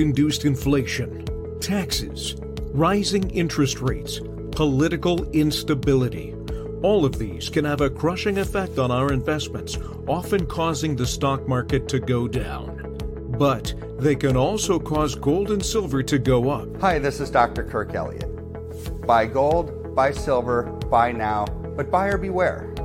induced inflation, taxes, rising interest rates, political instability. All of these can have a crushing effect on our investments, often causing the stock market to go down. But they can also cause gold and silver to go up. Hi, this is Dr. Kirk Elliott. Buy gold, buy silver, buy now, but buyer beware.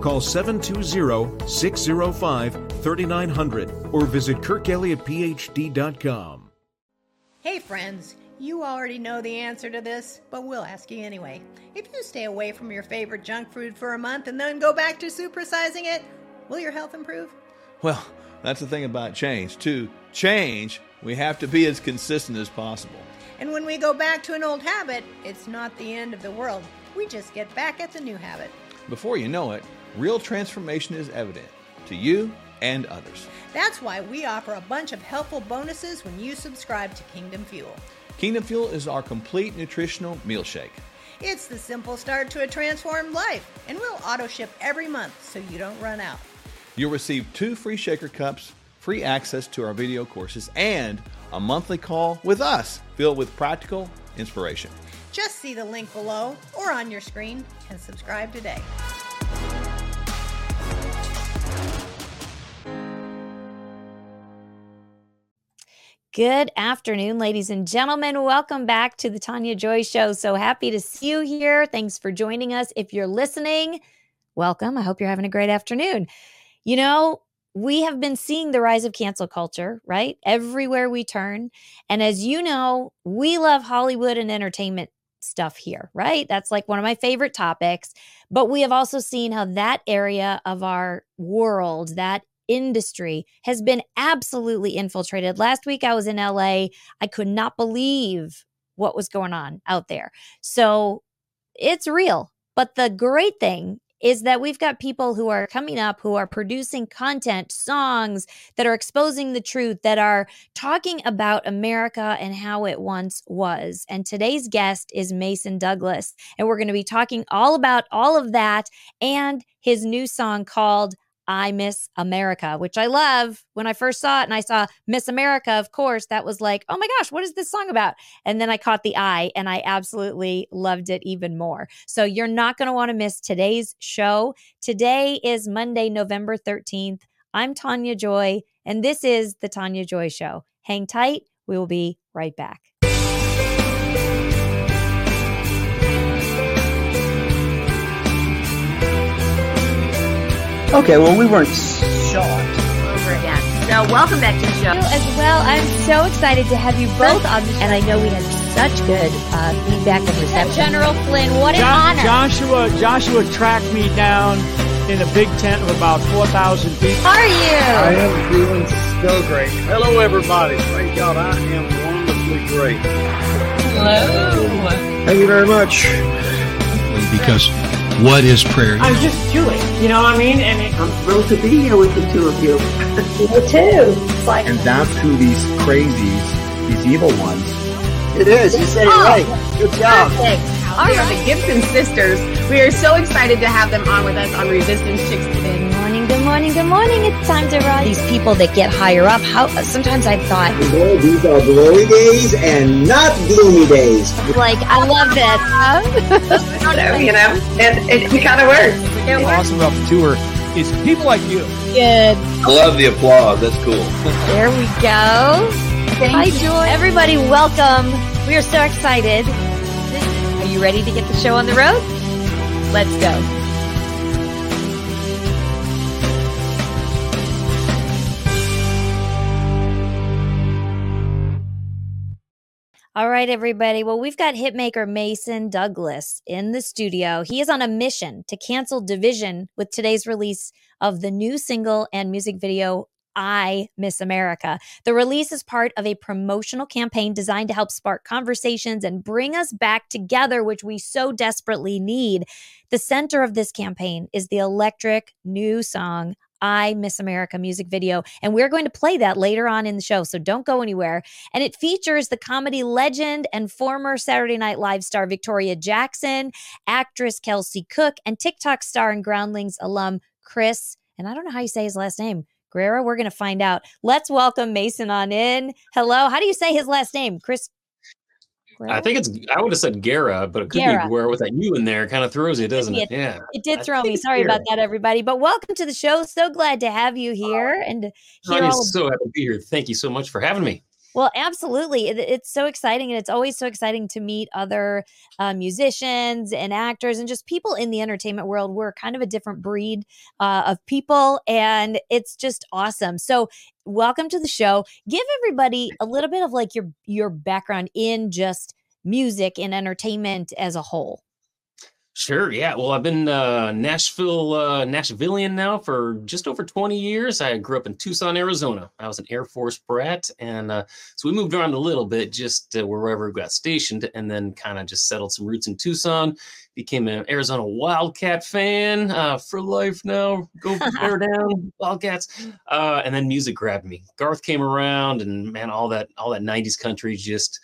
Call 720 605 3900 or visit kirkelliottphd.com. Hey, friends, you already know the answer to this, but we'll ask you anyway. If you stay away from your favorite junk food for a month and then go back to supersizing it, will your health improve? Well, that's the thing about change. To change, we have to be as consistent as possible. And when we go back to an old habit, it's not the end of the world. We just get back at the new habit. Before you know it, real transformation is evident to you and others. That's why we offer a bunch of helpful bonuses when you subscribe to Kingdom Fuel. Kingdom Fuel is our complete nutritional meal shake. It's the simple start to a transformed life, and we'll auto ship every month so you don't run out. You'll receive two free shaker cups, free access to our video courses, and a monthly call with us filled with practical inspiration. Just see the link below or on your screen and subscribe today. Good afternoon, ladies and gentlemen. Welcome back to the Tania Joy Show. So happy to see you here. Thanks for joining us. If you're listening, welcome. I hope you're having a great afternoon. You know, we have been seeing the rise of cancel culture, right? Everywhere we turn. And as you know, we love Hollywood and entertainment stuff here, right? That's like one of my favorite topics. But we have also seen how that area of our world, that industry has been absolutely infiltrated. Last week I was in LA. I could not believe what was going on out there. So it's real. But the great thing is that we've got people who are coming up who are producing content, songs that are exposing the truth, that are talking about America and how it once was. And today's guest is Mason Douglas. And we're going to be talking all about all of that and his new song called I Miss America, which I love. When I first saw it and I saw Miss America, of course, that was like, oh my gosh, what is this song about? And then I caught the eye and I absolutely loved it even more. So you're not going to want to miss today's show. Today is Monday, November 13th. I'm Tania Joy, and this is The Tania Joy Show. Hang tight. We will be right back. Okay, well, we weren't shocked. over again. So welcome back to the show as well. I'm so excited to have you both on the show. And I know we had such good uh, feedback and reception. General Flynn, what an Jo- honor. Joshua Joshua tracked me down in a big tent of about 4,000 people. How are you? I am feeling so great. Hello, everybody. Thank God, I am wonderfully great. Hello. Thank you very much. because what is prayer? I'm just Jewish, you know what I mean? And it, I'm thrilled to be here with the two of you. You too. And that's who these crazies, these evil ones. It is. You said it oh, right. Good job. All We are the Gibson sisters. We are so excited to have them on with us on Resistance Chicks today. Good morning, good morning, good morning. It's time to rise. These people that get higher up, how sometimes I've thought, Well, these are glory days and not gloomy days. like, I love this. I don't know, you know, and it, it kind of works. what's awesome about the tour is people like you. Good. I love the applause. That's cool. There we go. Hi, Joy. Everybody, welcome. We are so excited. Are you ready to get the show on the road? Let's go. All right, everybody. Well, we've got hitmaker Mason Douglas in the studio. He is on a mission to cancel division with today's release of the new single and music video I Miss America. The release is part of a promotional campaign designed to help spark conversations and bring us back together, which we so desperately need. The center of this campaign is the electric new song, I Miss America music video. And we're going to play that later on in the show. So don't go anywhere. And it features the comedy legend and former Saturday Night Live star Victoria Jackson, actress Kelsey Cooke, and TikTok star and Groundlings alum Chris. And I don't know how you say his last name. Guerra, we're going to find out. Let's welcome Mason on in. Hello. How do you say his last name? Chris I think it's. I would have said Guerra, but it could Guerra. be where with that U in there, kind of throws you, doesn't it? it? Yeah, it did throw me. Sorry about that, everybody. But welcome to the show. So glad to have you here oh, and hear I'm so happy to be here. Thank you so much for having me. Well, absolutely. It, it's so exciting. And it's always so exciting to meet other uh, musicians and actors and just people in the entertainment world. We're kind of a different breed uh, of people, and it's just awesome. So, welcome to the show. Give everybody a little bit of like your your background in just music and entertainment as a whole. Sure. Yeah. Well, I've been uh, Nashville, uh, Nashvilleian now for just over 20 years. I grew up in Tucson, Arizona. I was an Air Force brat. And uh, so we moved around a little bit just uh, wherever we got stationed and then kind of just settled some roots in Tucson. Became an Arizona Wildcat fan uh, for life now. Go bear down, Wildcats. Uh, and then music grabbed me. Garth came around and man, all that, all that 90s country just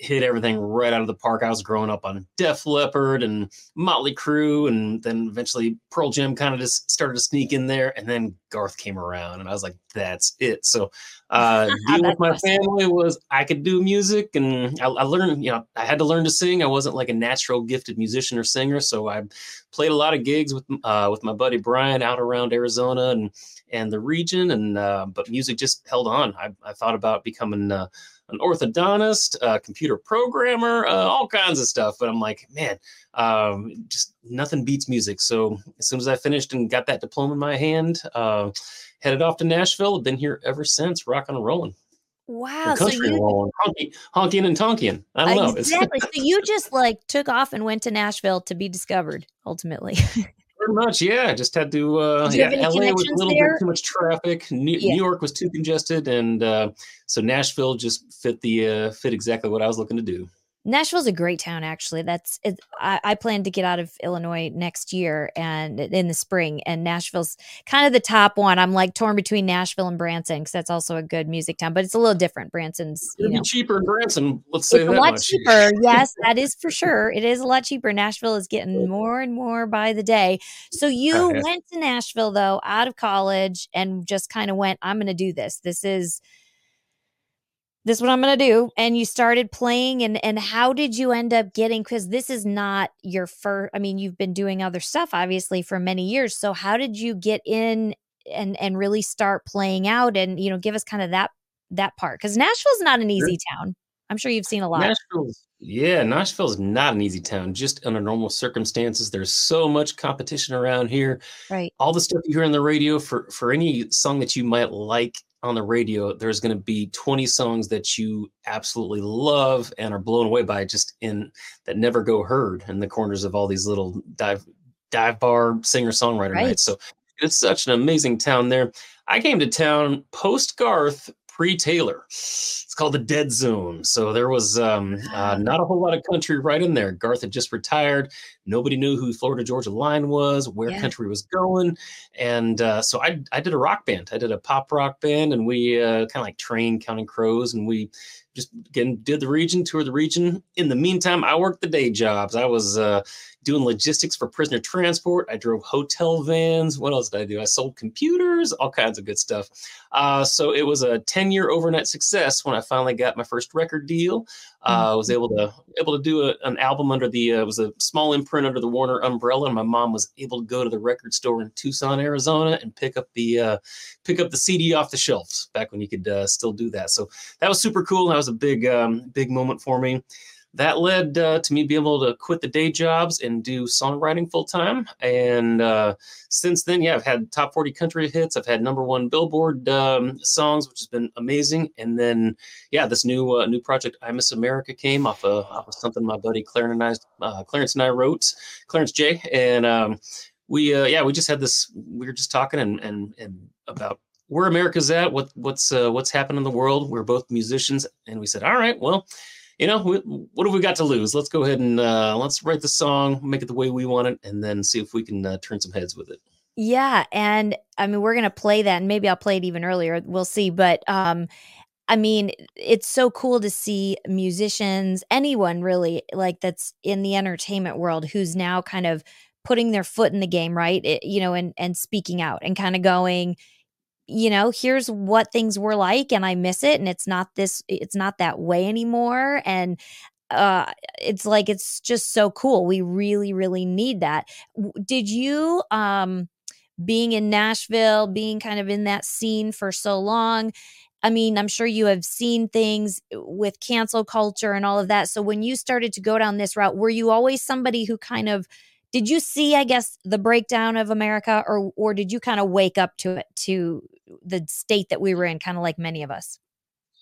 hit everything right out of the park. I was growing up on Def Leppard and Motley Crue, and then eventually Pearl Jam kind of just started to sneak in there, and then Garth came around, and I was like, "That's it." So, uh, dealing with my family was I could do music, and I, I, learned. You know, I had to learn to sing. I wasn't like a natural gifted musician or singer, so I played a lot of gigs with uh, with my buddy Brian out around Arizona and and the region, and uh, but music just held on. I, I thought about becoming uh, an orthodontist, a computer programmer, uh, all kinds of stuff. But I'm like, man, um, just nothing beats music. So as soon as I finished and got that diploma in my hand, uh, headed off to Nashville. I've been here ever since, rocking and rolling. Wow. country so you, rolling, honky, honking and tonking. I don't exactly. know. so you just like took off and went to Nashville to be discovered ultimately. Pretty much, yeah. Just had to. Uh, yeah, LA was a little there? bit too much traffic. New, yeah. New, York was too congested, and uh, so Nashville just fit the uh, fit exactly what I was looking to do. Nashville's a great town, actually. That's it, I, I, plan to get out of Illinois next year and in the spring, and Nashville's kind of the top one. I'm like torn between Nashville and Branson because that's also a good music town, but it's a little different. Branson's you know, cheaper in Branson. Let's say that a lot much. cheaper. yes, that is for sure. It is a lot cheaper. Nashville is getting more and more by the day. So you uh-huh. went to Nashville though, out of college, and just kind of went. I'm going to do this. This is this is what I'm going to do. And you started playing and and how did you end up getting cuz this is not your first I mean you've been doing other stuff obviously for many years. So how did you get in and and really start playing out and you know give us kind of that that part cuz Nashville's not an easy sure. town. I'm sure you've seen a lot. Nashville's yeah, Nashville's not an easy town. Just under normal circumstances, there's so much competition around here. Right. All the stuff you hear on the radio for for any song that you might like on the radio, there's going to be 20 songs that you absolutely love and are blown away by just in that never go heard in the corners of all these little dive dive bar singer songwriter right. nights. So it's such an amazing town there. I came to town post Garth pre Taylor. It's called the Dead Zone. So there was um, uh, not a whole lot of country right in there. Garth had just retired. Nobody knew who Florida Georgia Line was, where yeah. country was going, and uh, so I I did a rock band. I did a pop rock band, and we uh, kind of like trained Counting Crows, and we just again did the region, toured the region. In the meantime, I worked the day jobs. I was uh, doing logistics for prisoner transport. I drove hotel vans. What else did I do? I sold computers, all kinds of good stuff. Uh, so it was a 10 year overnight success when I finally got my first record deal. Uh, I was able to able to do a, an album under the uh, it was a small imprint under the Warner umbrella, and my mom was able to go to the record store in Tucson, Arizona, and pick up the uh, pick up the CD off the shelves back when you could uh, still do that. So that was super cool. That was a big um, big moment for me that led uh, to me being able to quit the day jobs and do songwriting full time. And uh, since then, yeah, I've had top 40 country hits. I've had number one Billboard um, songs, which has been amazing. And then, yeah, this new uh, new project, I Miss America, came off of, off of something my buddy Clarence and I, uh, Clarence and I wrote, Clarence J. And um, we, uh, yeah, we just had this, we were just talking and, and, and about where America's at, what what's uh, what's happened in the world. We're both musicians, and we said, all right, well, you know, we, what have we got to lose? Let's go ahead and uh, let's write the song, make it the way we want it, and then see if we can uh, turn some heads with it. Yeah, and I mean, we're gonna play that, and maybe I'll play it even earlier. We'll see, but um, I mean, it's so cool to see musicians, anyone really, like that's in the entertainment world, who's now kind of putting their foot in the game, right? It, you know, and and speaking out and kind of going, you know, here's what things were like and I miss it and it's not this it's not that way anymore and uh it's like it's just so cool. We really really need that. Did you um being in Nashville, being kind of in that scene for so long, I mean, I'm sure you have seen things with cancel culture and all of that. So when you started to go down this route, were you always somebody who kind of did you see i guess the breakdown of america or or did you kind of wake up to it to the state that we were in kind of like many of us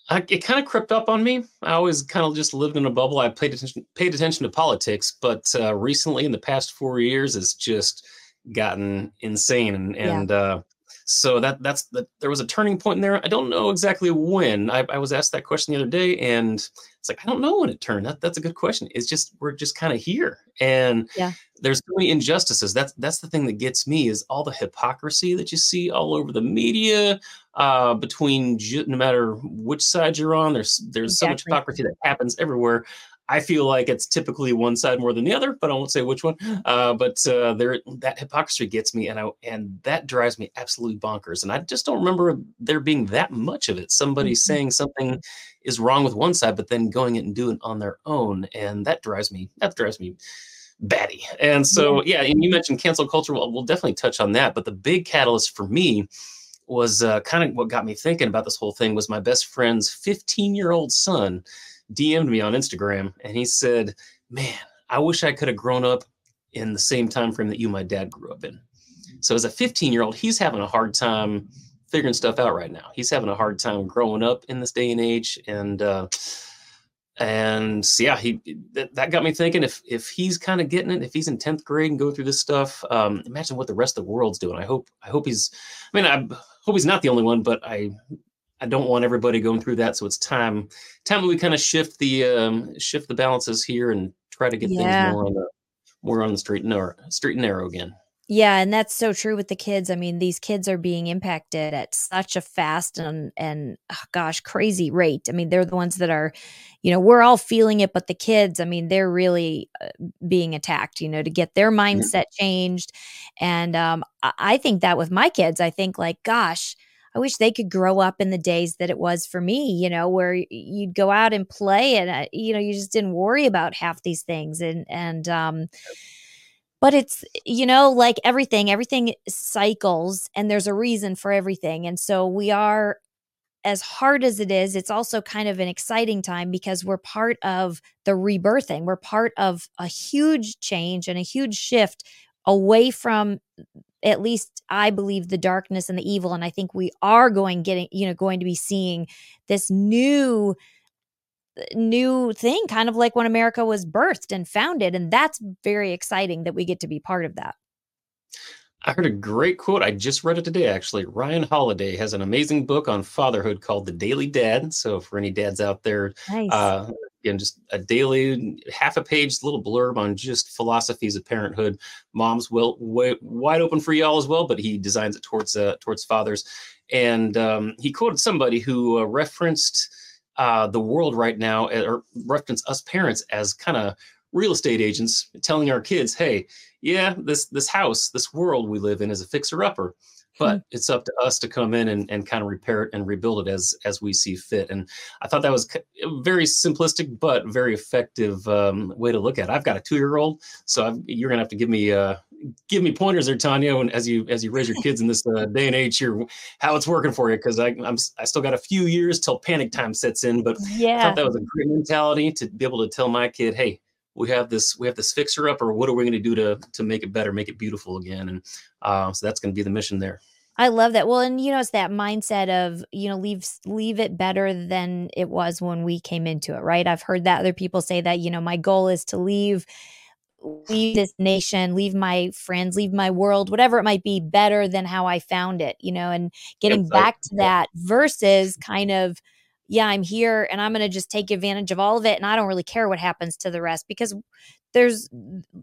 I, it kind of crept up on me. I always kind of just lived in a bubble. I paid attention paid attention to politics, but uh, recently, in the past four years, it's just gotten insane. And and yeah. uh, so that that's the there was a turning point in there. I don't know exactly when. I, I was asked that question the other day, and it's like I don't know when it turned. That, that's a good question. It's just we're just kind of here, and yeah there's so many injustices. That's that's the thing that gets me is all the hypocrisy that you see all over the media. Uh, between no matter which side you're on, there's there's exactly. so much hypocrisy that happens everywhere. I feel like it's typically one side more than the other, but I won't say which one. Uh, but uh, there, that hypocrisy gets me, and I and that drives me absolutely bonkers. And I just don't remember there being that much of it. Somebody mm-hmm. saying something is wrong with one side, but then going it and doing it on their own, and that drives me. That drives me batty. And so, yeah, and you mentioned cancel culture. Well, we'll definitely touch on that. But the big catalyst for me was uh, kind of what got me thinking about this whole thing was my best friend's 15 year old son DM'd me on Instagram and he said, "Man, I wish I could have grown up in the same time frame that you, and my dad, grew up in." So as a 15 year old, he's having a hard time figuring stuff out right now. He's having a hard time growing up in this day and age, and uh, and yeah, he that, that, got me thinking. If if he's kind of getting it, if he's in tenth grade and go through this stuff, um, imagine what the rest of the world's doing. I hope I hope he's. I mean, I hope he's not the only one, but I I don't want everybody going through that. So it's time time we kind of shift the um, shift the balances here and try to get yeah. things more on the more on the straight and narrow straight and narrow again. Yeah, and that's so true with the kids. I mean, these kids are being impacted at such a fast and and oh gosh, crazy rate. I mean, they're the ones that are, you know, we're all feeling it, but the kids, I mean, they're really uh, being attacked. You know, to get their mindset changed, and um, I think that with my kids, I think like, gosh. I wish they could grow up in the days that it was for me, you know, where you'd go out and play and, uh, you know, you just didn't worry about half these things. And, and, um, but it's you know like everything everything cycles and there's a reason for everything and so we are as hard as it is it's also kind of an exciting time because we're part of the rebirthing we're part of a huge change and a huge shift away from at least i believe the darkness and the evil and i think we are going getting you know going to be seeing this new new thing, kind of like when America was birthed and founded. And that's very exciting that we get to be part of that. I heard a great quote. I just read it today, actually. Ryan Holiday has an amazing book on fatherhood called The Daily Dad. So, for any dads out there, nice. uh, again, just a daily, half a page little blurb on just philosophies of parenthood. Mom's well, wide open for y'all as well, but he designs it towards uh, towards fathers. And um, he quoted somebody who uh, referenced uh, the world right now, eh, or reference us parents as kind of real estate agents telling our kids, "Hey, yeah, this this house, this world we live in is a fixer upper." But hmm. it's up to us to come in and, and kind of repair it and rebuild it as as we see fit and i thought that was a very simplistic but very effective um, way to look at it i've got a two year old so I've, you're gonna have to give me uh, give me pointers there, Tania, and as you as you raise your kids in this uh, day and age here, how it's working for you. Because I I'm I still got a few years till panic time sets in, but yeah, I thought that was a great mentality to be able to tell my kid, hey, we have this we have this fixer up, or what are we going to do to to make it better, make it beautiful again? And uh, so that's going to be the mission there. I love that. Well, and you know, it's that mindset of, you know, leave leave it better than it was when we came into it, right? I've heard that other people say that, you know, my goal is to leave leave this nation, leave my friends, leave my world, whatever it might be, better than how I found it, you know, and getting back to that versus kind of, yeah, I'm here and I'm going to just take advantage of all of it. And I don't really care what happens to the rest because there's,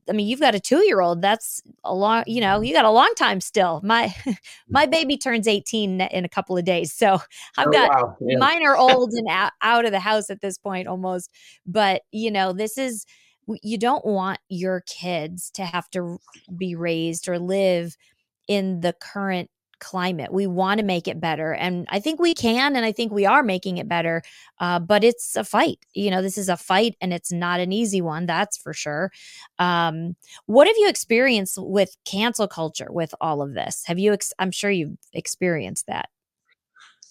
I mean, you've got a two year old. That's a long, you know, you got a long time still. My, my baby turns 18 in a couple of days. So I've Oh, got, wow. Yeah. mine are old and out, out of the house at this point almost. But, you know, this is, you don't want your kids to have to be raised or live in the current climate. We want to make it better. And I think we can, and I think we are making it better. Uh, but it's a fight. You know, this is a fight and it's not an easy one, that's for sure. Um, what have you experienced with cancel culture with all of this? Have you, ex- I'm sure you've experienced that.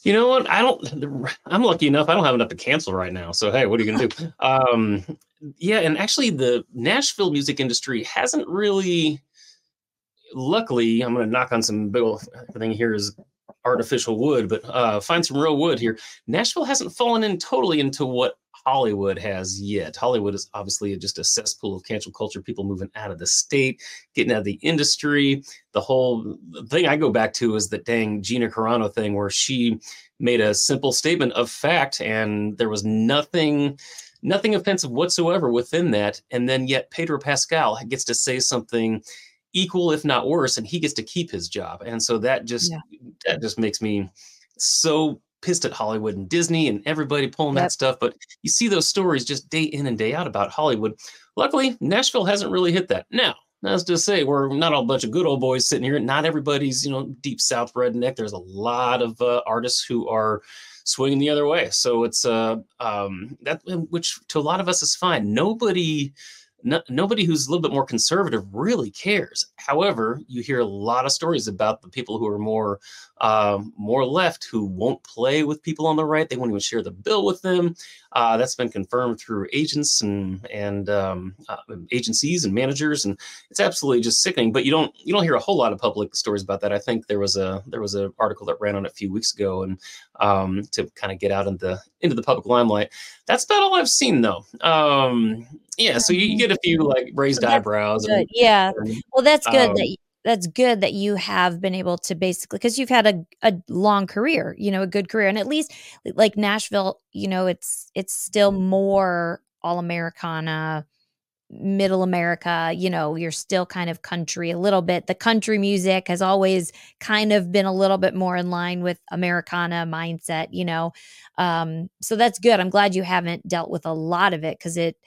You know what? I don't. I'm lucky enough. I don't have enough to cancel right now. So hey, what are you gonna do? um, yeah, and actually, the Nashville music industry hasn't really. Luckily, I'm gonna knock on some big old thing here is artificial wood, but uh, find some real wood here. Nashville hasn't fallen in totally into what Hollywood has yet. Hollywood is obviously just a cesspool of cancel culture, people moving out of the state, getting out of the industry. The whole thing I go back to is the dang Gina Carano thing where she made a simple statement of fact and there was nothing nothing offensive whatsoever within that and then yet Pedro Pascal gets to say something equal if not worse and he gets to keep his job. And so that just that just makes me so pissed at Hollywood and Disney and everybody pulling Yep. that stuff. But you see those stories just day in and day out about Hollywood. Luckily Nashville hasn't really hit that. Now that's to say we're not all a bunch of good old boys sitting here. Not everybody's you know deep south redneck. There's a lot of uh, artists who are swinging the other way. So it's uh um that which to a lot of us is fine. Nobody no, nobody who's a little bit more conservative really cares. However, you hear a lot of stories about the people who are more um, more left who won't play with people on the right. They won't even share the bill with them. Uh, that's been confirmed through agents and and um, uh, agencies and managers, and it's absolutely just sickening. But you don't you don't hear a whole lot of public stories about that. I think there was a there was an article that ran on a few weeks ago, and um, to kind of get out into into the public limelight. That's about all I've seen though. Um, yeah, so you, you get a few like raised eyebrows. And- Yeah. Well, that's good um, that that's good that you have been able to basically because you've had a, a long career, you know, a good career, and at least like Nashville, you know, it's it's still more all Americana, middle America. You know, you're still kind of country a little bit. The country music has always kind of been a little bit more in line with Americana mindset. You know, um, so that's good. I'm glad you haven't dealt with a lot of it because it.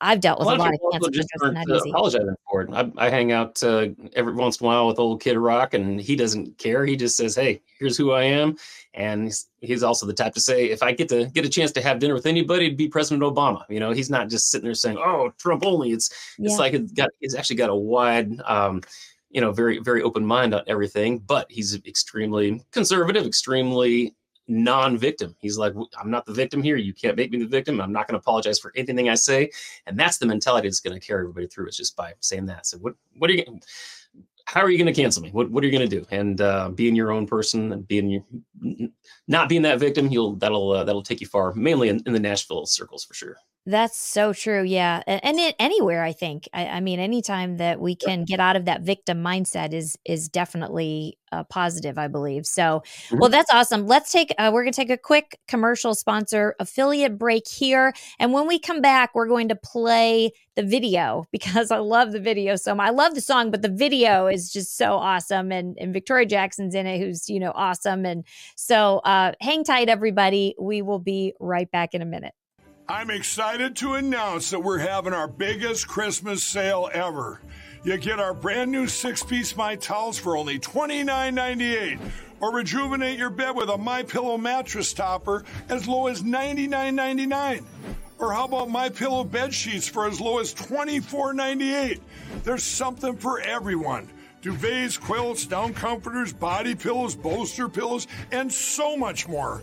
I've dealt with a lot of lot of people also just aren't not uh, easy. apologizing for it. I, I hang out uh, every once in a while with old Kid Rock, and he doesn't care. He just says, "Hey, here's who I am," and he's, he's also the type to say, "If I get to get a chance to have dinner with anybody, it'd be President Obama." You know, he's not just sitting there saying, "Oh, Trump only." It's Yeah. it's like it's got it's actually got a wide. Um, you know, very, very open mind on everything, but he's extremely conservative, extremely non-victim. He's like, I'm not the victim here. You can't make me the victim. I'm not going to apologize for anything I say. And that's the mentality that's going to carry everybody through. It's just by saying that. So what what are you how are you going to cancel me? What what are you going to do? And uh, being your own person and being your not being that victim, you'll that'll uh, that'll take you far. Mainly in, in the Nashville circles for sure. That's so true. Yeah. And it, anywhere, I think. I, I mean, anytime that we can get out of that victim mindset is is definitely uh, positive, I believe. So, well, that's awesome. Let's take, uh, we're going to take a quick commercial sponsor affiliate break here. And when we come back, we're going to play the video because I love the video so much. I love the song, but the video is just so awesome. And, and Victoria Jackson's in it, who's, you know, awesome. And so uh, hang tight, everybody. We will be right back in a minute. I'm excited to announce that we're having our biggest Christmas sale ever. You get our brand new six piece My Towels for only $29.98. Or rejuvenate your bed with a My Pillow mattress topper as low as $99.99. Or how about My Pillow bed sheets for as low as $24.98? There's something for everyone. Duvets, quilts, down comforters, body pillows, bolster pillows, and so much more.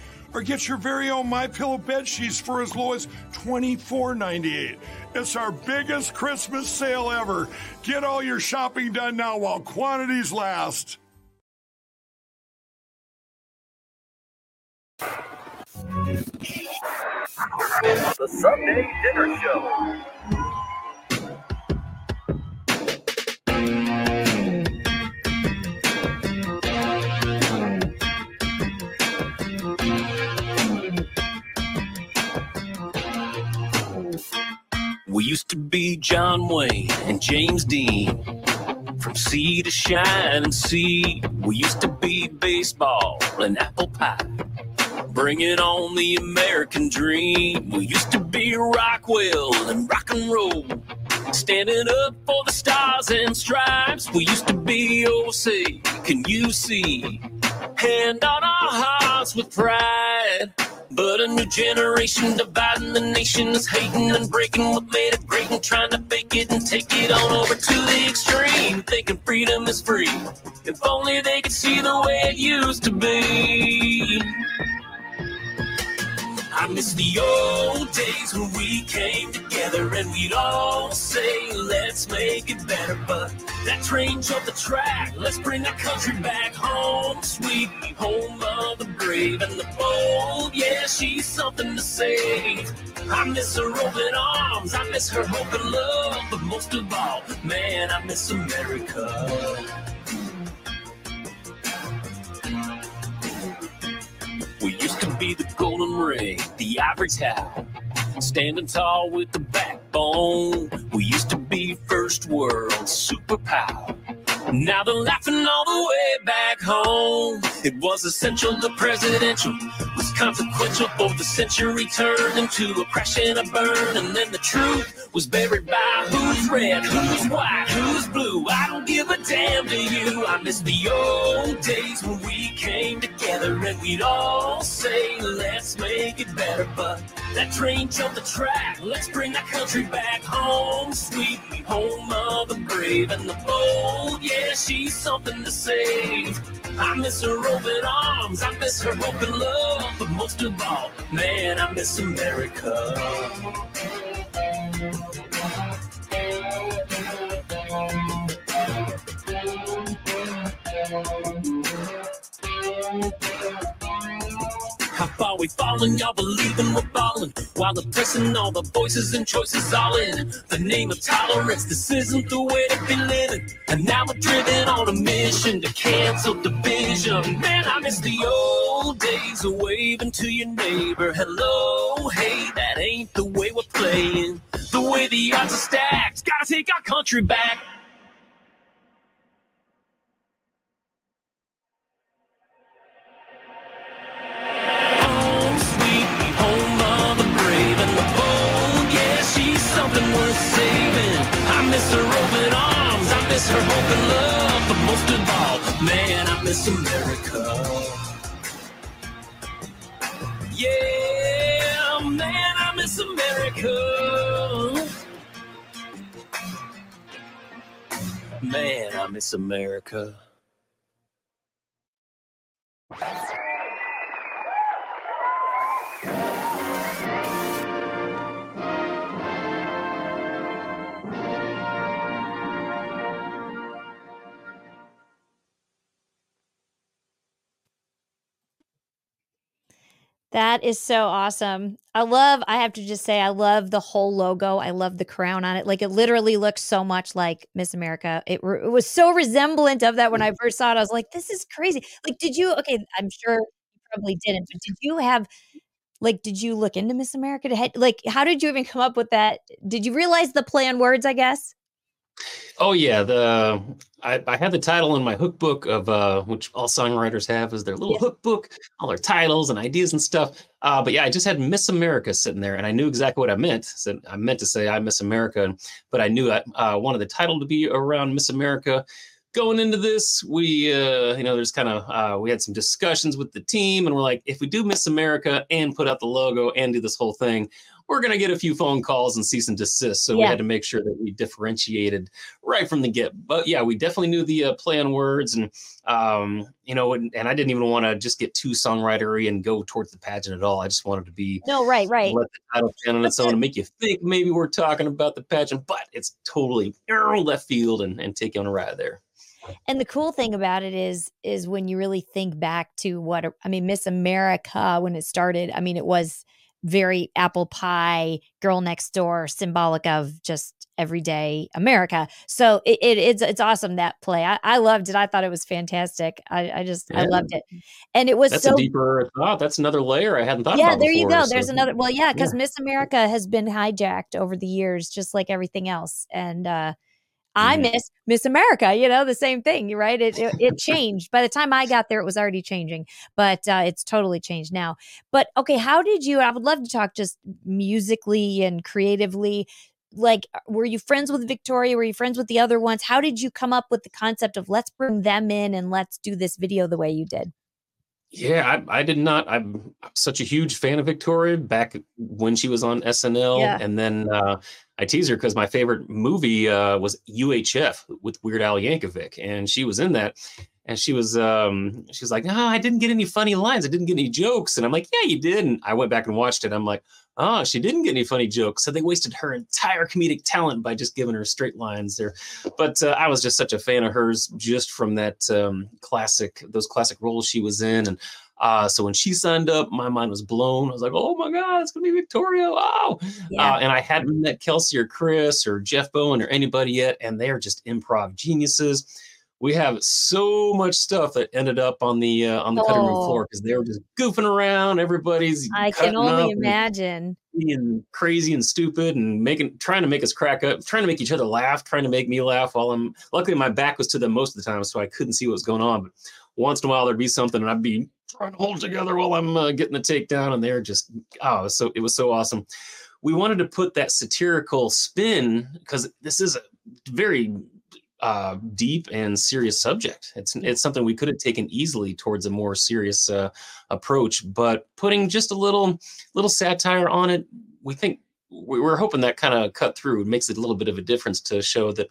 or get your very own My Pillow bed sheets for as low as $24.98. It's our biggest Christmas sale ever. Get all your shopping done now while quantities last. The Sunday Dinner Show. We used to be John Wayne and James Dean. From sea to shine and sea, we used to be baseball and apple pie. Bringing on the American dream. We used to be Rockwell and rock and roll. Standing up for the stars and stripes. We used to be, say, can you see? Hand on our hearts with pride. But a new generation dividing the nation is hating and breaking what made it great and trying to fake it and take it on over to the extreme. Thinking freedom is free. If only they could see the way it used to be. I miss the old days when we came together and we'd all say, let's make it better. But that train jumped the track. Let's bring our country back home. Sweet home of the brave and the bold. Yeah, she's something to save. I miss her open arms. I miss her hope and love. But most of all, man, I miss America. We used to be the golden ring, the ivory tower, standing tall with the backbone. We used to be first world superpower. Now they're laughing all the way back home. It was essential, the presidential was consequential for the century turned into a crash and a burn. And then the truth was buried by who's red, who's white, who's blue. I don't give a damn to you. I miss the old days when we came together and we'd all say, let's make it better. But that train jumped the track. Let's bring that country back home. Sweet home of the brave and the bold. Yeah, she's something to save. I miss her open arms. I miss her open love. But most of all, man, I miss America. How far we fallen, y'all believing we're falling While they're pressing all the voices and choices all in. The name of tolerance, this isn't the way to be living. And now we're driven on a mission to cancel the division. Man, I miss the old days of waving to your neighbor Hello, hey, that ain't the way we're playing The way the odds are stacked, gotta take our country back Home, sweet home of the brave and the bold. Yeah, she's something worth saving. I miss her open arms. I miss her love. But most of all, man, I miss America. Yeah, man, I miss America. Man, I miss America. That is so awesome. I love, I have to just say, I love the whole logo. I love the crown on it. Like it literally looks so much like Miss America. It, re- it was so resemblant of that when I mm. first saw it. I was like, this is crazy. Like, did you, okay, I'm sure you probably didn't, but did you have, like, did you look into Miss America to head? Like, how did you even come up with that? Did you realize the play on words, I guess? Oh yeah, the I, I had the title in my hook book of uh, which all songwriters have is their little hook book, all their titles and ideas and stuff. Uh, but yeah, I just had Miss America sitting there, and I knew exactly what I meant. So I meant to say I Miss America, but I knew I uh, wanted the title to be around Miss America. Going into this, we uh, you know there's kind of uh, we had some discussions with the team, and we're like, if we do Miss America and put out the logo and do this whole thing, we're going to get a few phone calls and cease and desist. So we had to make sure that we differentiated right from the get. But yeah, we definitely knew the uh, play on words, and um, you know, and, and I didn't even want to just get too songwritery and go towards the pageant at all. I just wanted to be No, right, right. let the title stand on its own and make you think maybe we're talking about the pageant, but it's totally left field and, and take you on a ride there. And the cool thing about it is is when you really think back to what I mean Miss America when it started, I mean it was very apple pie, girl next door, symbolic of just everyday America. So it, it it's it's awesome that play. I, I loved it. I thought it was fantastic. I, I just I loved it. And it was That's so a deeper thought. That's another layer I hadn't thought yeah, there you before, go. There's another. Well, yeah, because Yeah. Miss America has been hijacked over the years, just like everything else. And uh, I miss Miss America. You know, the same thing, right? It, it it changed. By the time I got there, it was already changing, but uh, it's totally changed now. But okay, how did you? I would love to talk just musically and creatively. Like, uh, were you friends with Victoria? Were you friends with the other ones? How did you come up with the concept of let's bring them in and let's do this video the way you did? Yeah, I, I did not. I'm such a huge fan of Victoria back when she was on SNL, Yeah. and then uh, I tease her because my favorite movie uh, was UHF with Weird Al Yankovic, and she was in that. And she was, um, she was like, "No, I didn't get any funny lines. I didn't get any jokes." And I'm like, "Yeah, you did." And I went back and watched it. I'm like, "Oh, she didn't get any funny jokes." So they wasted her entire comedic talent by just giving her straight lines there. But uh, I was just such a fan of hers just from that um, classic, those classic roles she was in, and uh, so when she signed up, my mind was blown. I was like, "Oh my God, it's gonna be Victoria!" Wow! Yeah. Uh, and I hadn't met Kelsey or Chris or Jeff Bowen or anybody yet, and they are just improv geniuses. We have so much stuff that ended up on the uh, on the cutting room Oh. floor because they were just goofing around. Everybody's I can only imagine. being crazy and stupid and making trying to make us crack up, trying to make each other laugh, trying to make me laugh while I'm luckily my back was to them most of the time, so I couldn't see what was going on. But once in a while there'd be something and I'd be trying to hold it together while I'm uh, getting the takedown, and they're just oh, so it was so awesome. We wanted to put that satirical spin because this is a very uh, deep and serious subject. It's it's something we could have taken easily towards a more serious uh, approach, but putting just a little little satire on it, we think we- we're hoping that kind of cut through. It makes it a little bit of a difference to show that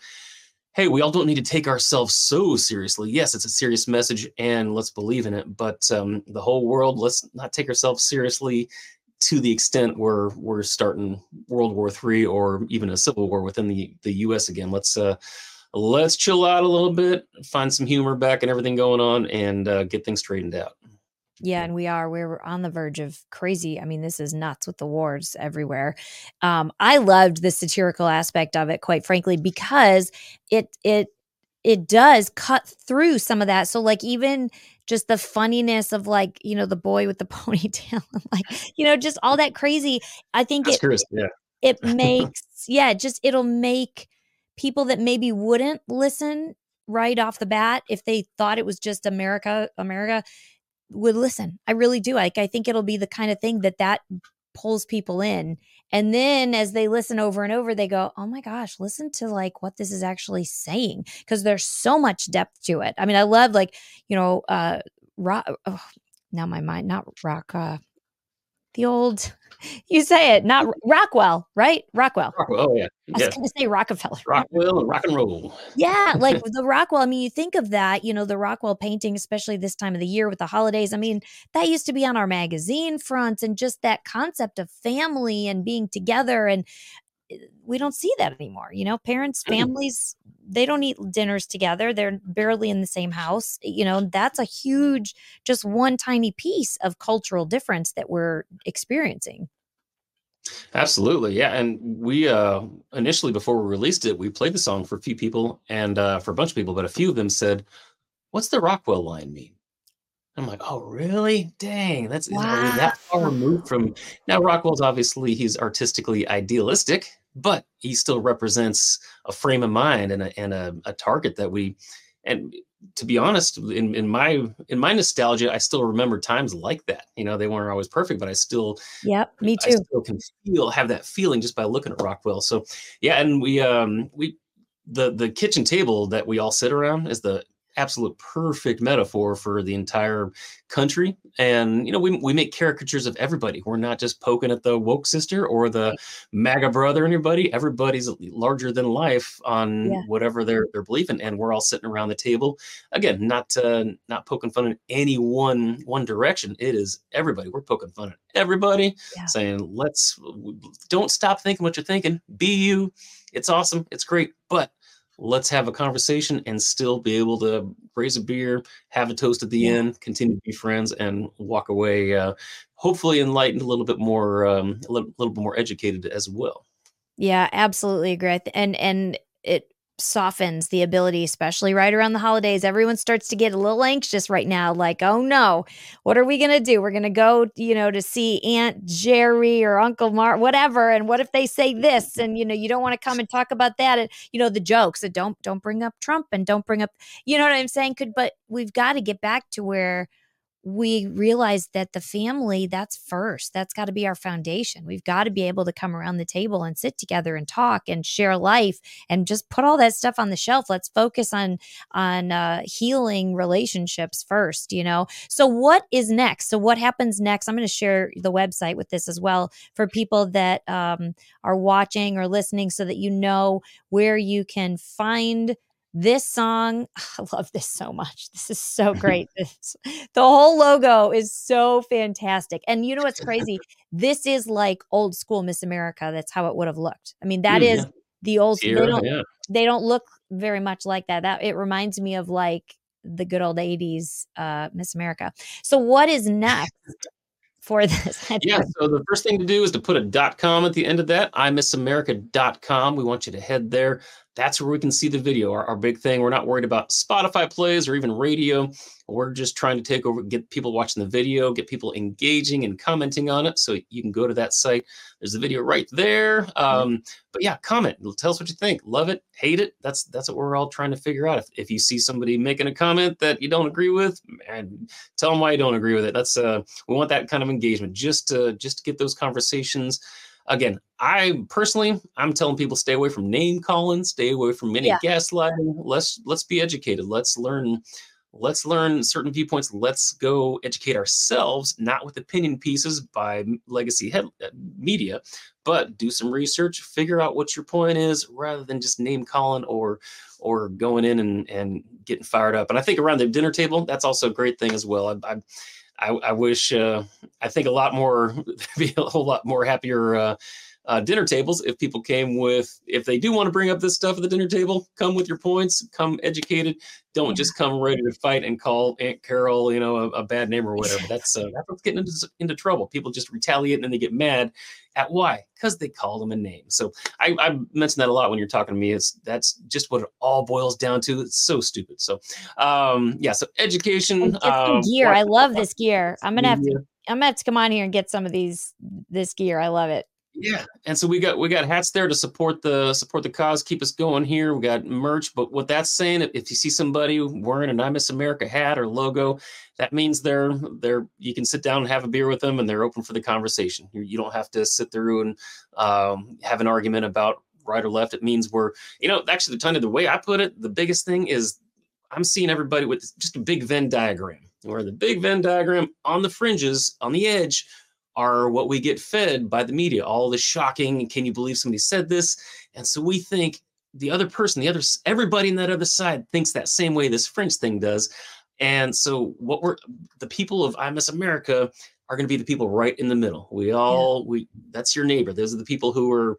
hey, we all don't need to take ourselves so seriously. Yes, it's a serious message, and let's believe in it. But um, the whole world, let's not take ourselves seriously to the extent where we're starting World War III or even a civil war within the the U.S. again. Let's uh, let's chill out a little bit, find some humor back and everything going on, and uh, get things straightened out. Yeah, and we are. We're on the verge of crazy. I mean, this is nuts with the wars everywhere. Um, I loved the satirical aspect of it, quite frankly, because it it it does cut through some of that. So, like, even just the funniness of like, you know, the boy with the ponytail, like, you know, just all that crazy. I think That's it Chris, yeah. it makes yeah just it'll make people that maybe wouldn't listen right off the bat if they thought it was just america america would listen. I really do. Like i think it'll be the kind of thing that that pulls people in. And then as they listen over and over they go oh my gosh listen to like what this is actually saying because there's so much depth to it. I mean i love like you know uh rock oh, now my mind not rock uh the old you say it not rockwell right rockwell Rockwell, oh yeah, I was going to say Rockefeller. Rockwell and rock and roll. Yeah, like the Rockwell. I mean, you think of that, you know, the Rockwell painting, especially this time of the year with the holidays. I mean, that used to be on our magazine fronts and just that concept of family and being together. And we don't see that anymore. You know, parents, families, they don't eat dinners together. They're barely in the same house. You know, that's a huge, just one tiny piece of cultural difference that we're experiencing. Absolutely, yeah. And we uh initially before we released it, we played the song for a few people and uh for a bunch of people, but a few of them said, "What's the Rockwell line mean?" I'm like, "Oh, really? Dang, that's we that far removed from now." Rockwell's obviously he's artistically idealistic, but he still represents a frame of mind and a and a, a target that we and to be honest in, in my in my nostalgia i still remember times like that you know they weren't always perfect but i still yeah me I too. still can feel have that feeling just by looking at Rockwell. So yeah, and we um we the the kitchen table that we all sit around is the absolute perfect metaphor for the entire country. And you know, we we make caricatures of everybody. We're not just poking at the woke sister or the MAGA brother. Anybody, everybody's larger than life on Yeah. whatever they're they're believing, and we're all sitting around the table. Again, not uh, not poking fun in any one one direction. It is everybody. We're poking fun at everybody, saying let's don't stop thinking what you're thinking. Be you. It's awesome. It's great, but let's have a conversation and still be able to raise a beer, have a toast at the end, continue to be friends, and walk away uh, hopefully enlightened, a little bit more, um, a little, little bit more educated as well. Yeah, absolutely agree. And and it softens the ability, especially right around the holidays. Everyone starts to get a little anxious right now, like, oh no, what are we gonna do? We're gonna go, you know, to see Aunt Jerry or Uncle Mark, whatever. And what if they say this? And you know, you don't want to come and talk about that. And you know, the jokes that don't don't bring up Trump and don't bring up, you know what I'm saying? Could but we've got to get back to where we realize that the family that's first that's got to be our foundation. We've got to be able to come around the table and sit together and talk and share life and just put all that stuff on the shelf. Let's focus on on uh, healing relationships first you know? So what is next? So what happens next? I'm going to share the website with this as well for people that um, are watching or listening so that you know where you can find this song i love this so much. This is so great. This, the whole logo is so fantastic. And you know what's crazy? This is like old school miss america. That's how it would have looked. I mean that Mm, is yeah. the old they don't, yeah. they don't look very much like that. That it reminds me of like the good old 80s uh miss america. So what is next for this? Yeah so the first thing to do is to put a dot com at the end of that imissamerica.com we want you to head there that's where we can see the video. Our, our big thing we're not worried about spotify plays or even radio. We're just trying to take over get people watching the video get people engaging and commenting on it. So you can go to that site. There's the video right there. Um, but yeah comment. Tell us what you think. Love it. Hate it. That's that's what we're all trying to figure out. If, if you see somebody making a comment that you don't agree with man, tell them why you don't agree with it. That's uh we want that kind of engagement just to just to get those conversations again i personally i'm telling people stay away from name calling stay away from any Yeah. gaslighting. Let's let's be educated. Let's learn let's learn certain viewpoints. Let's go educate ourselves not with opinion pieces by legacy head, uh, media but do some research figure out what your point is rather than just name calling or or going in and and getting fired up. And i think around the dinner table that's also a great thing as well. I, I I, I wish uh, I think a lot more be a whole lot more happier uh, dinner tables if people came with if they do want to bring up this stuff at the dinner table come with your points come educated don't just come ready to fight and call Aunt Carol you know a, a bad name or whatever that's uh, that's what's getting into, into trouble people just retaliate and then they get mad at why because they call them a name so I, I mentioned that a lot when you're talking to me it's that's just what it all boils down to it's so stupid so um yeah so education And get some um, gear. I love this gear. I'm gonna have to. I'm gonna have to come on here and get some of these. This gear. I love it. Yeah, and so we got we got hats there to support the support the cause, keep us going here. We got merch, but what that's saying, if, you see somebody wearing an I Miss America hat or logo, that means they're they're you can sit down and have a beer with them, and they're open for the conversation. You, you don't have to sit through and um, have an argument about right or left. It means we're you know actually the kind of the way I put it, the biggest thing is I'm seeing everybody with just a big Venn diagram, where the big Venn diagram on the fringes, on the edge, are what we get fed by the media. All the shocking, can you believe somebody said this? And so we think the other person, the other, everybody in that other side thinks that same way this french thing does. And so what we're, the people of I Miss America are going to be the people right in the middle. We all, we, that's your neighbor. Those are the people who are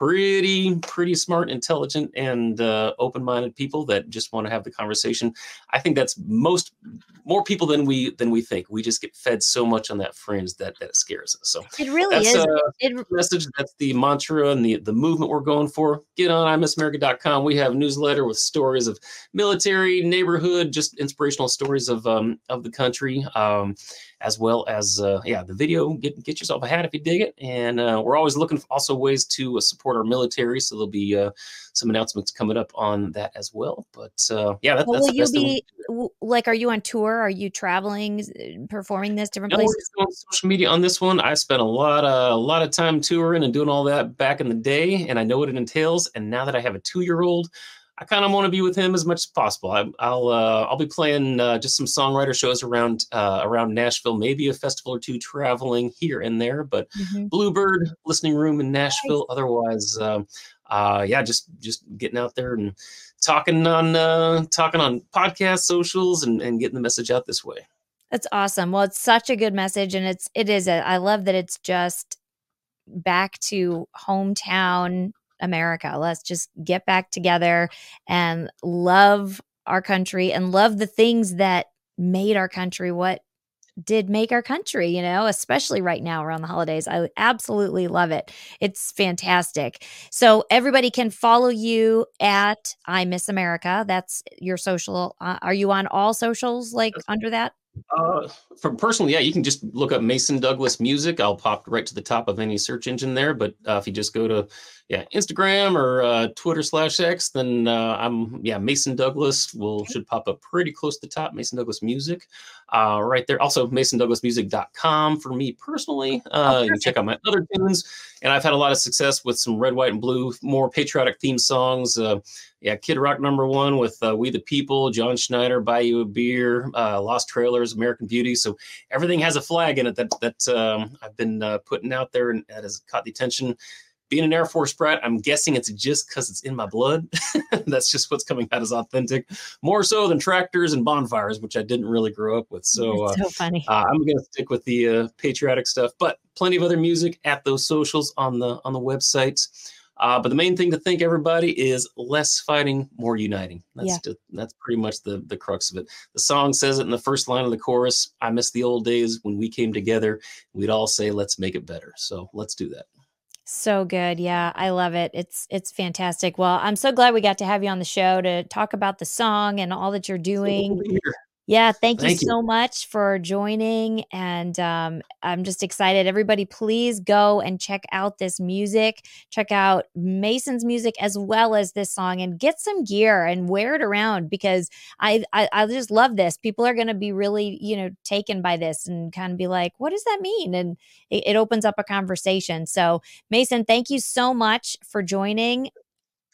pretty pretty smart intelligent and uh, open-minded people that just want to have the conversation. I think that's most more people than we than we think. We just get fed so much on that fringe that that scares us. So It really that's is. uh, It, the message that's the mantra and the the movement we're going for. Get on imissamerica.com we have a newsletter with stories of military neighborhood just inspirational stories of um of the country. Um as well as uh, yeah the video get get yourself a hat if you dig it and uh, we're always looking for also ways to uh, support our military so there'll be uh, some announcements coming up on that as well but uh, yeah that, well, that's will you be like? Are you on tour? Are you traveling, performing this different No, places? on social media on this one. I spent a lot of a lot of time touring and doing all that back in the day, and I know what it entails. And now that I have a two year old, I kind of want to be with him as much as possible. I, will uh, I'll be playing uh, just some songwriter shows around uh, around Nashville, maybe a festival or two traveling here and there. But mm-hmm. Bluebird listening room in Nashville. Otherwise, um, uh, yeah, just just getting out there and talking on uh, talking on podcast socials and, and getting the message out this way. That's awesome. Well, it's such a good message, and it's it is. A, I love that it's just back to hometown America. Let's just get back together and love our country and love the things that made our country what did make our country, you know, especially right now around the holidays. I absolutely love it. It's fantastic. So everybody can follow you at I Miss America. That's your social. Uh, are you on all socials like under that? Uh, from personally, yeah, you can just look up Mason Douglas music. I'll pop right to the top of any search engine there. But uh, if you just go to yeah Instagram or uh, Twitter slash X, then uh, I'm yeah Mason Douglas will should pop up pretty close to the top. Mason Douglas music, uh, right there. Also MasonDouglasMusic.com for me personally. Uh, oh, you can check out my other tunes, and I've had a lot of success with some red, white, and blue, more patriotic theme songs. Uh, yeah, Kid Rock number one with uh, We the People, John Schneider, Buy You a Beer, uh, Lost Trailers, American Beauty. So everything has a flag in it that that um, I've been uh, putting out there and that has caught the attention. Being an Air Force brat, I'm guessing it's just because it's in my blood. That's just what's coming out as authentic, more so than tractors and bonfires, which I didn't really grow up with. So, so funny. Uh, I'm going to stick with the uh, patriotic stuff, but plenty of other music at those socials on the on the websites. Uh, but the main thing to think, everybody, is less fighting, more uniting. That's yeah. just, that's pretty much the the crux of it. The song says it in the first line of the chorus. I miss the old days when we came together. We'd all say, "Let's make it better." So let's do that. So good. Yeah, I love it. It's it's fantastic. Well, I'm so glad we got to have you on the show to talk about the song and all that you're doing. Yeah, thank, thank you, you, so much for joining. And um, I'm just excited. Everybody, please go and check out this music. Check out Mason's music as well as this song and get some gear and wear it around because I, I, I just love this. People are going to be really, you know, taken by this and kind of be like, what does that mean? And it, it opens up a conversation. So, Mason, thank you so much for joining.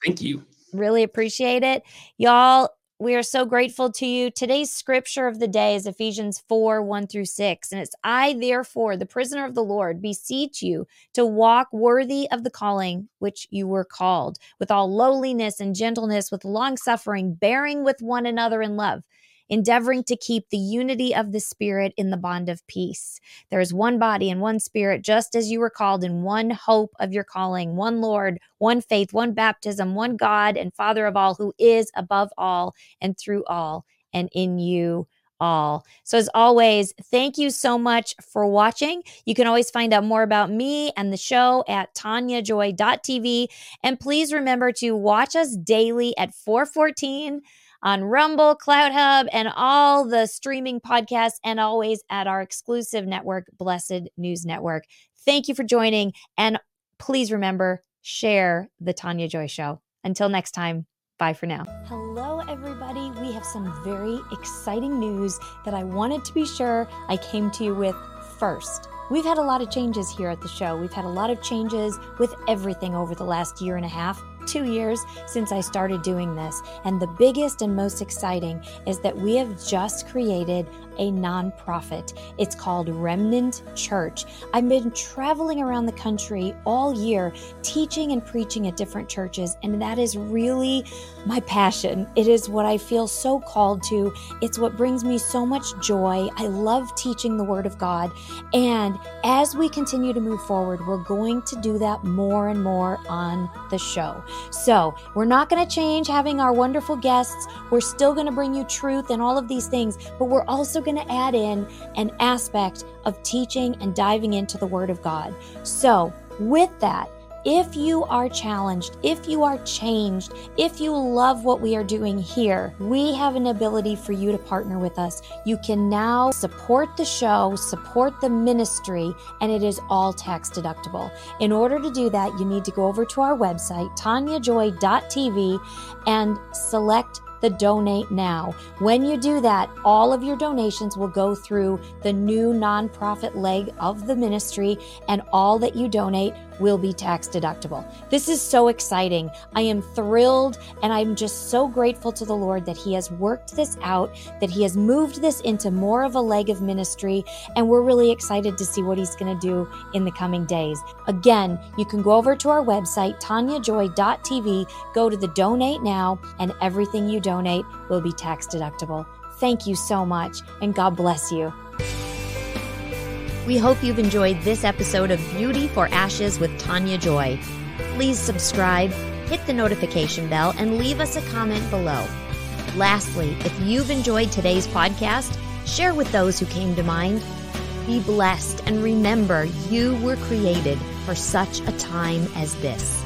Thank you really appreciate it. Y'all, we are so grateful to you. Today's scripture of the day is Ephesians 4 1 through 6. And it's I, therefore, the prisoner of the Lord, beseech you to walk worthy of the calling which you were called, with all lowliness and gentleness, with long suffering, bearing with one another in love endeavoring to keep the unity of the Spirit in the bond of peace. There is one body and one Spirit, just as you were called in one hope of your calling, one Lord, one faith, one baptism, one God and Father of all, who is above all and through all and in you all. So, as always, thank you so much for watching. You can always find out more about me and the show at taniajoy.tv. And please remember to watch us daily at 414 on Rumble, CloutHub, and all the streaming podcasts, and always at our exclusive network, Blessed News Network. Thank you for joining. And please remember, share the Tania Joy Show. Until next time, bye for now. Hello, everybody. We have some very exciting news that I wanted to be sure I came to you with first. We've had a lot of changes here at the show. We've had a lot of changes with everything over the last year and a half two years since I started doing this. And the biggest and most exciting is that we have just created a nonprofit. It's called Remnant Church. I've been traveling around the country all year teaching and preaching at different churches, and that is really my passion. It is what I feel so called to. It's what brings me so much joy. I love teaching the Word of God. And as we continue to move forward, we're going to do that more and more on the show. So we're not going to change having our wonderful guests. We're still going to bring you truth and all of these things, but we're also going to add in an aspect of teaching and diving into the Word of God. So, with that, if you are challenged, if you are changed, if you love what we are doing here, we have an ability for you to partner with us. You can now support the show, support the ministry, and it is all tax deductible. In order to do that, you need to go over to our website, taniajoy.tv, and select the donate now. When you do that, all of your donations will go through the new nonprofit leg of the ministry, and all that you donate will be tax deductible. This is so exciting. I am thrilled and I'm just so grateful to the Lord that He has worked this out, that He has moved this into more of a leg of ministry, and we're really excited to see what He's going to do in the coming days. Again, you can go over to our website, taniajoy.tv, go to the donate now, and everything you donate will be tax deductible. Thank you so much, and God bless you. We hope you've enjoyed this episode of Beauty for Ashes with Tania Joy. Please subscribe, hit the notification bell, and leave us a comment below. Lastly, if you've enjoyed today's podcast, share with those who came to mind. Be blessed and remember you were created for such a time as this.